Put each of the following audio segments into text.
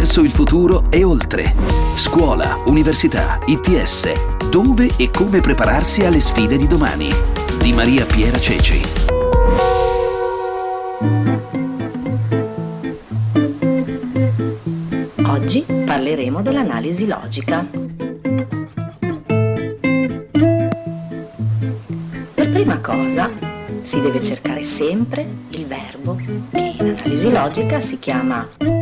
verso il futuro e oltre. Scuola, università, ITS. Dove e come prepararsi alle sfide di domani. Di Maria Piera Ceci. Oggi parleremo dell'analisi logica. Per prima cosa si deve cercare sempre il verbo che in analisi logica si chiama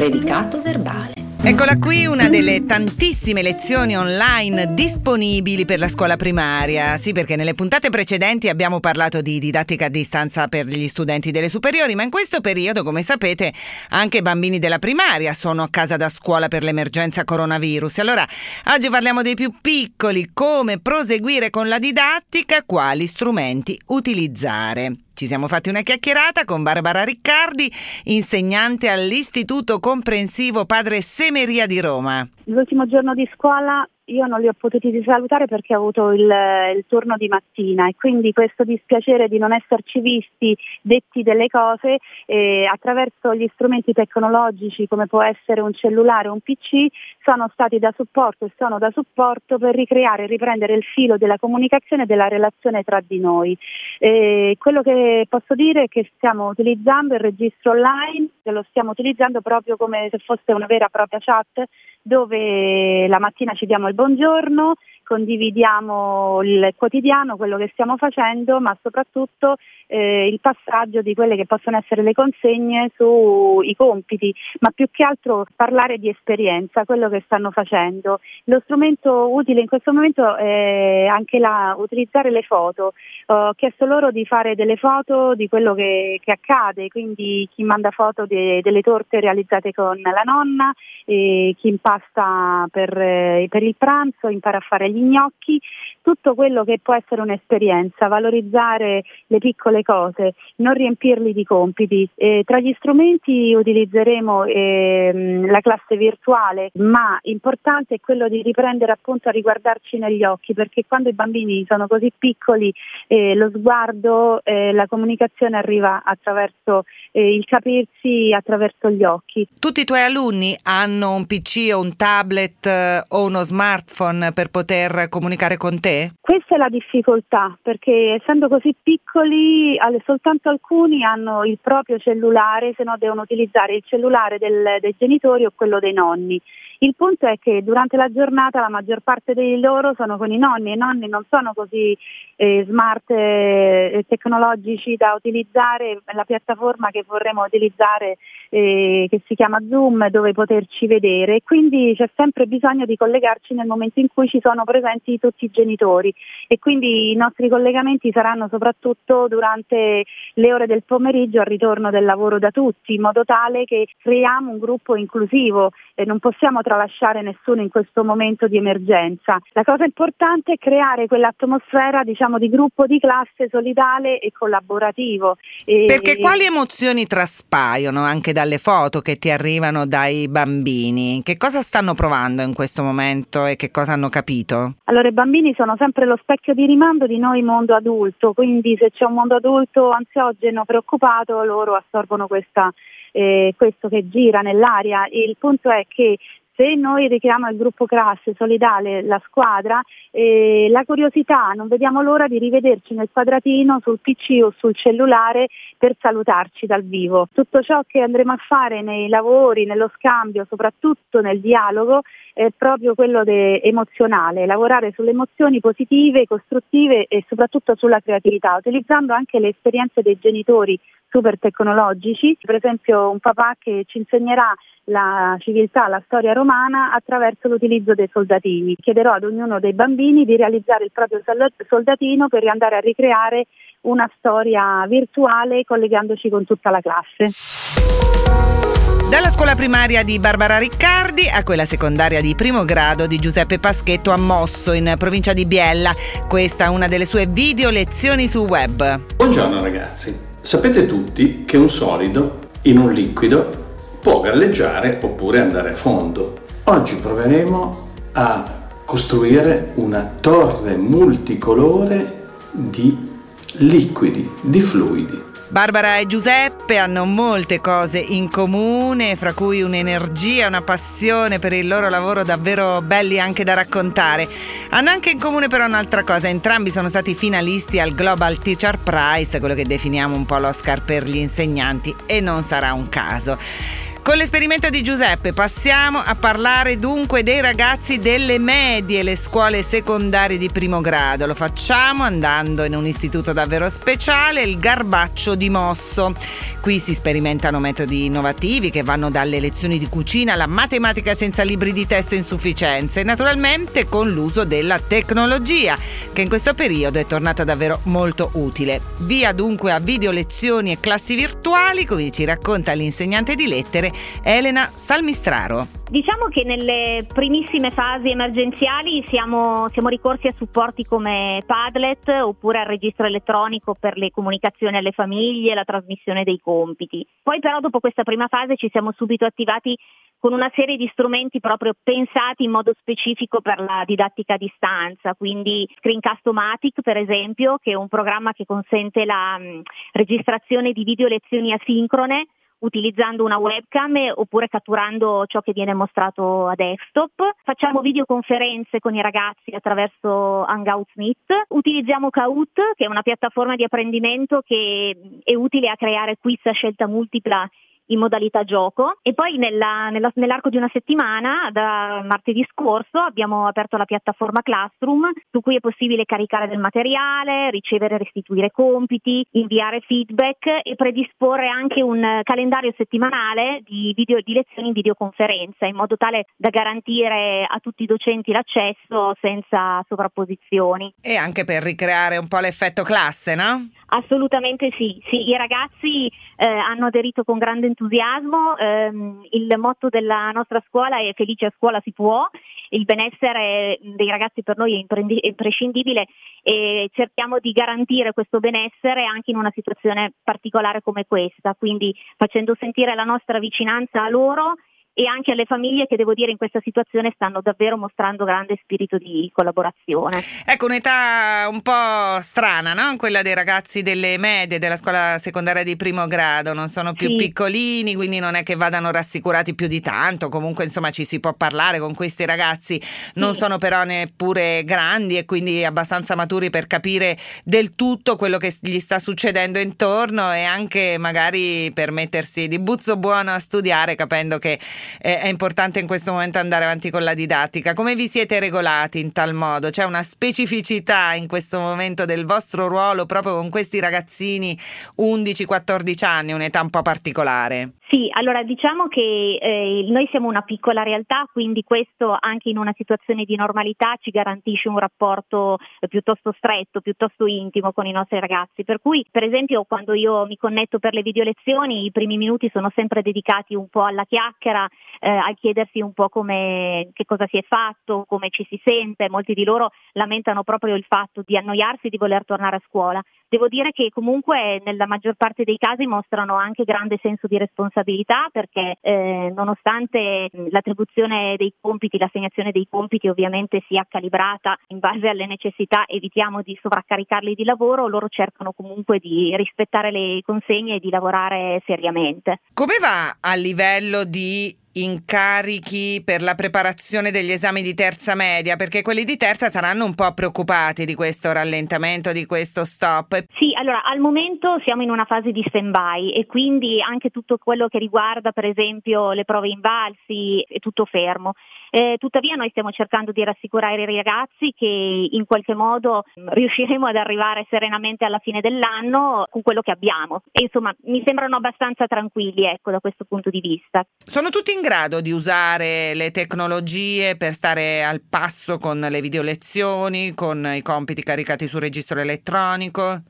predicato verbale. Eccola qui una delle tantissime lezioni online disponibili per la scuola primaria. Sì, perché nelle puntate precedenti abbiamo parlato di didattica a distanza per gli studenti delle superiori, ma in questo periodo, come sapete, anche i bambini della primaria sono a casa da scuola per l'emergenza coronavirus. Allora, oggi parliamo dei più piccoli, come proseguire con la didattica, quali strumenti utilizzare. Ci siamo fatti una chiacchierata con Barbara Riccardi, insegnante all'Istituto Comprensivo Padre Semeria di Roma. L'ultimo giorno di scuola io non li ho potuti salutare perché ho avuto il, il, turno di mattina e quindi questo dispiacere di non esserci visti, detti delle cose eh, attraverso gli strumenti tecnologici come può essere un cellulare o un PC sono stati da supporto e sono da supporto per ricreare e riprendere il filo della comunicazione e della relazione tra di noi. Eh, quello che posso dire è che stiamo utilizzando il registro online, lo stiamo utilizzando proprio come se fosse una vera e propria chat dove la mattina ci diamo il buongiorno, condividiamo il quotidiano, quello che stiamo facendo, ma soprattutto eh, il passaggio di quelle che possono essere le consegne sui compiti, ma più che altro parlare di esperienza, quello che stanno facendo. Lo strumento utile in questo momento è anche la, utilizzare le foto. Ho chiesto loro di fare delle foto di quello che, che accade, quindi chi manda foto de, delle torte realizzate con la nonna, chi impasta per, per il pranzo, impara a fare gli gnocchi, tutto quello che può essere un'esperienza, valorizzare le piccole cose, non riempirli di compiti. E tra gli strumenti utilizzeremo eh, la classe virtuale, ma importante è quello di riprendere appunto a riguardarci negli occhi, perché quando i bambini sono così piccoli eh, lo sguardo, eh, la comunicazione arriva attraverso eh, il capirsi attraverso gli occhi. Tutti i tuoi alunni hanno un PC o un tablet eh, o uno smartphone per poter comunicare con te? Questa è la difficoltà perché essendo così piccoli soltanto alcuni hanno il proprio cellulare, se no devono utilizzare il cellulare del, dei genitori o quello dei nonni. Il punto è che durante la giornata la maggior parte di loro sono con i nonni e i nonni non sono così eh, smart eh, tecnologici da utilizzare. La piattaforma che vorremmo utilizzare eh, che si chiama Zoom dove poterci vedere. Quindi c'è sempre bisogno di collegarci nel momento in cui ci sono presenti tutti i genitori. E quindi i nostri collegamenti saranno soprattutto durante le ore del pomeriggio al ritorno del lavoro da tutti in modo tale che creiamo un gruppo inclusivo. Non possiamo tralasciare nessuno in questo momento di emergenza. La cosa importante è creare quell'atmosfera diciamo, di gruppo di classe solidale e collaborativo. E... Perché quali emozioni traspaiono anche dalle foto che ti arrivano dai bambini? Che cosa stanno provando in questo momento e che cosa hanno capito? Allora i bambini sono sempre lo specchio di rimando di noi mondo adulto, quindi se c'è un mondo adulto ansiogeno, preoccupato, loro assorbono questa eh, questo che gira nell'aria. Il punto è che se noi richiamiamo il gruppo classe solidale, la squadra, eh, la curiosità, non vediamo l'ora di rivederci nel quadratino, sul PC o sul cellulare per salutarci dal vivo. Tutto ciò che andremo a fare nei lavori, nello scambio, soprattutto nel dialogo, è proprio quello de- emozionale, lavorare sulle emozioni positive, costruttive e soprattutto sulla creatività, utilizzando anche le esperienze dei genitori super tecnologici, per esempio un papà che ci insegnerà la civiltà, la storia romana attraverso l'utilizzo dei soldatini. Chiederò ad ognuno dei bambini di realizzare il proprio soldatino per andare a ricreare una storia virtuale collegandoci con tutta la classe. Dalla scuola primaria di Barbara Riccardi a quella secondaria di primo grado di Giuseppe Paschetto a Mosso, in provincia di Biella. Questa è una delle sue video lezioni su web. Buongiorno ragazzi. Sapete tutti che un solido in un liquido può galleggiare oppure andare a fondo. Oggi proveremo a costruire una torre multicolore di liquidi, di fluidi. Barbara e Giuseppe hanno molte cose in comune, fra cui un'energia, una passione per il loro lavoro davvero belli anche da raccontare. Hanno anche in comune però un'altra cosa, entrambi sono stati finalisti al Global Teacher Prize, quello che definiamo un po' l'Oscar per gli insegnanti e non sarà un caso. Con l'esperimento di Giuseppe passiamo a parlare dunque dei ragazzi delle medie, le scuole secondarie di primo grado. Lo facciamo andando in un istituto davvero speciale, il Garbaccio di Mosso. Qui si sperimentano metodi innovativi che vanno dalle lezioni di cucina alla matematica senza libri di testo insufficienza e naturalmente con l'uso della tecnologia che in questo periodo è tornata davvero molto utile. Via dunque a video lezioni e classi virtuali, come ci racconta l'insegnante di lettere Elena Salmistraro. Diciamo che nelle primissime fasi emergenziali siamo, siamo, ricorsi a supporti come Padlet oppure al registro elettronico per le comunicazioni alle famiglie, la trasmissione dei compiti. Poi però dopo questa prima fase ci siamo subito attivati con una serie di strumenti proprio pensati in modo specifico per la didattica a distanza, quindi Screencast-O-Matic per esempio, che è un programma che consente la mh, registrazione di video lezioni asincrone utilizzando una webcam oppure catturando ciò che viene mostrato a desktop. Facciamo videoconferenze con i ragazzi attraverso Hangouts Meet. Utilizziamo Kahoot, che è una piattaforma di apprendimento che è utile a creare quiz a scelta multipla in modalità gioco e poi nella, nella, nell'arco di una settimana, da martedì scorso, abbiamo aperto la piattaforma Classroom su cui è possibile caricare del materiale, ricevere e restituire compiti, inviare feedback e predisporre anche un calendario settimanale di, video, di lezioni in videoconferenza in modo tale da garantire a tutti i docenti l'accesso senza sovrapposizioni. E anche per ricreare un po' l'effetto classe, no? Assolutamente sì, sì. i ragazzi eh, hanno aderito con grande entusiasmo, ehm, il motto della nostra scuola è felice a scuola si può, il benessere dei ragazzi per noi è imprescindibile e cerchiamo di garantire questo benessere anche in una situazione particolare come questa, quindi facendo sentire la nostra vicinanza a loro e anche alle famiglie che devo dire in questa situazione stanno davvero mostrando grande spirito di collaborazione. Ecco, un'età un po' strana, no? Quella dei ragazzi delle medie, della scuola secondaria di primo grado, non sono più sì. piccolini, quindi non è che vadano rassicurati più di tanto, comunque insomma ci si può parlare con questi ragazzi, non sì. sono però neppure grandi e quindi abbastanza maturi per capire del tutto quello che gli sta succedendo intorno e anche magari per mettersi di buzzo buono a studiare capendo che eh, è importante in questo momento andare avanti con la didattica. Come vi siete regolati in tal modo? C'è una specificità in questo momento del vostro ruolo proprio con questi ragazzini 11-14 anni, un'età un po' particolare? Sì, allora diciamo che eh, noi siamo una piccola realtà, quindi questo anche in una situazione di normalità ci garantisce un rapporto eh, piuttosto stretto, piuttosto intimo con i nostri ragazzi. Per cui, per esempio, quando io mi connetto per le video lezioni, i primi minuti sono sempre dedicati un po' alla chiacchiera, eh, a chiedersi un po' come, che cosa si è fatto, come ci si sente. Molti di loro lamentano proprio il fatto di annoiarsi e di voler tornare a scuola. Devo dire che comunque nella maggior parte dei casi mostrano anche grande senso di responsabilità perché eh, nonostante l'attribuzione dei compiti, l'assegnazione dei compiti ovviamente sia calibrata in base alle necessità, evitiamo di sovraccaricarli di lavoro, loro cercano comunque di rispettare le consegne e di lavorare seriamente. Come va a livello di incarichi per la preparazione degli esami di terza media, perché quelli di terza saranno un po' preoccupati di questo rallentamento, di questo stop. Sì, allora al momento siamo in una fase di stand-by e quindi anche tutto quello che riguarda per esempio le prove invalsi è tutto fermo. Eh, tuttavia noi stiamo cercando di rassicurare i ragazzi che in qualche modo riusciremo ad arrivare serenamente alla fine dell'anno con quello che abbiamo e insomma mi sembrano abbastanza tranquilli ecco da questo punto di vista. Sono tutti in grado di usare le tecnologie per stare al passo con le video lezioni, con i compiti caricati sul registro elettronico?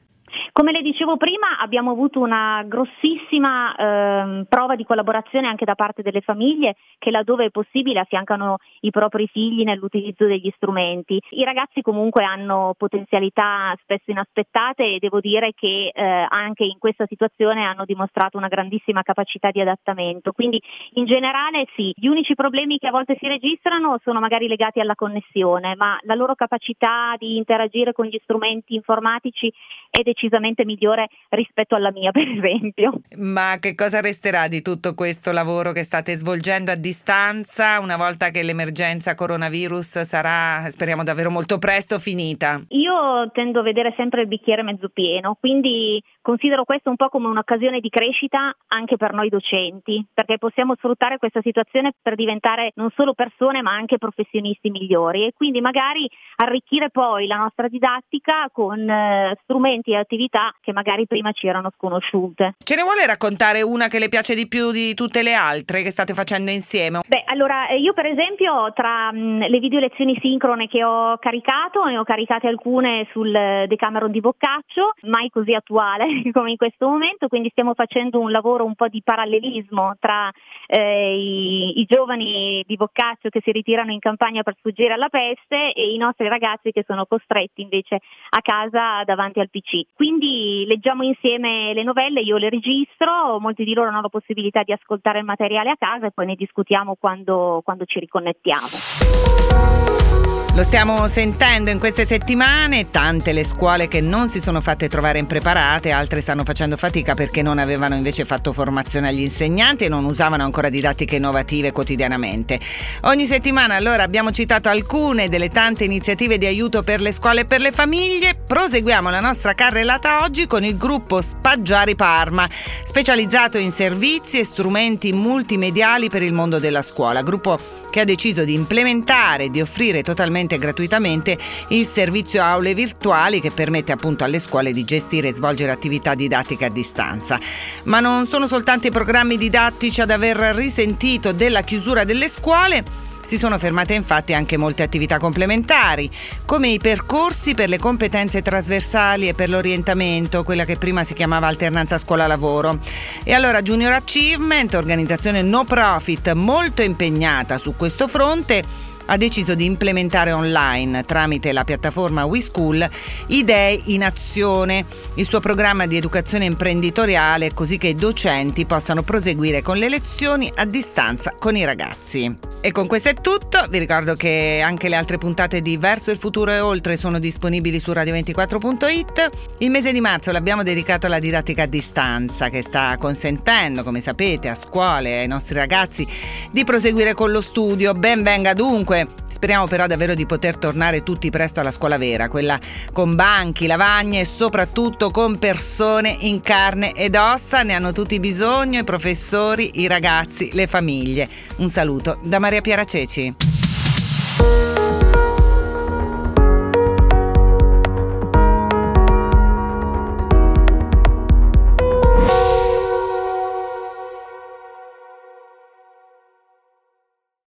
Come le dicevo prima, abbiamo avuto una grossissima eh, prova di collaborazione anche da parte delle famiglie che laddove è possibile affiancano i propri figli nell'utilizzo degli strumenti. I ragazzi comunque hanno potenzialità spesso inaspettate e devo dire che eh, anche in questa situazione hanno dimostrato una grandissima capacità di adattamento. Quindi in generale sì, gli unici problemi che a volte si registrano sono magari legati alla connessione, ma la loro capacità di interagire con gli strumenti informatici è decisamente decisamente migliore rispetto alla mia, per esempio. Ma che cosa resterà di tutto questo lavoro che state svolgendo a distanza una volta che l'emergenza coronavirus sarà, speriamo davvero molto presto, finita? Io tendo a vedere sempre il bicchiere mezzo pieno, quindi considero questo un po' come un'occasione di crescita anche per noi docenti, perché possiamo sfruttare questa situazione per diventare non solo persone ma anche professionisti migliori e quindi magari arricchire poi la nostra didattica con eh, strumenti e attività che magari prima ci erano sconosciute. Ce ne vuole raccontare una che le piace di più di tutte le altre che state facendo insieme? Beh, allora eh, io per esempio tra mh, le video lezioni sincrone che ho caricato, ne ho caricate alcune sul Decameron di Boccaccio, mai così attuale come in questo momento, quindi stiamo facendo un lavoro un po' di parallelismo tra eh, i, i giovani di Boccaccio che si ritirano in campagna per sfuggire alla peste e i nostri ragazzi che sono costretti invece a casa davanti al PC. Quindi leggiamo insieme le novelle, io le registro, molti di loro hanno la possibilità di ascoltare il materiale a casa e poi ne discutiamo quando, quando ci riconnettiamo. Lo stiamo sentendo in queste settimane, tante le scuole che non si sono fatte trovare impreparate, altre stanno facendo fatica perché non avevano invece fatto formazione agli insegnanti e non usavano ancora didattiche innovative quotidianamente. Ogni settimana allora abbiamo citato alcune delle tante iniziative di aiuto per le scuole e per le famiglie. Proseguiamo la nostra carrellata oggi con il gruppo Spaggiari Parma, specializzato in servizi e strumenti multimediali per il mondo della scuola. Gruppo che ha deciso di implementare e di offrire totalmente gratuitamente il servizio aule virtuali che permette appunto alle scuole di gestire e svolgere attività didattiche a distanza. Ma non sono soltanto i programmi didattici ad aver risentito della chiusura delle scuole, si sono fermate infatti anche molte attività complementari, come i percorsi per le competenze trasversali e per l'orientamento, quella che prima si chiamava alternanza scuola-lavoro. E allora Junior Achievement, organizzazione no profit molto impegnata su questo fronte, ha deciso di implementare online tramite la piattaforma WeSchool Idee in Azione, il suo programma di educazione imprenditoriale così che i docenti possano proseguire con le lezioni a distanza con i ragazzi. E con questo è tutto, vi ricordo che anche le altre puntate di Verso il futuro e oltre sono disponibili su radio24.it. Il mese di marzo l'abbiamo dedicato alla didattica a distanza che sta consentendo, come sapete, a scuole e ai nostri ragazzi di proseguire con lo studio. Ben venga dunque Speriamo però davvero di poter tornare tutti presto alla scuola vera, quella con banchi, lavagne e soprattutto con persone in carne ed ossa. Ne hanno tutti bisogno i professori, i ragazzi, le famiglie. Un saluto da Maria Piera Ceci.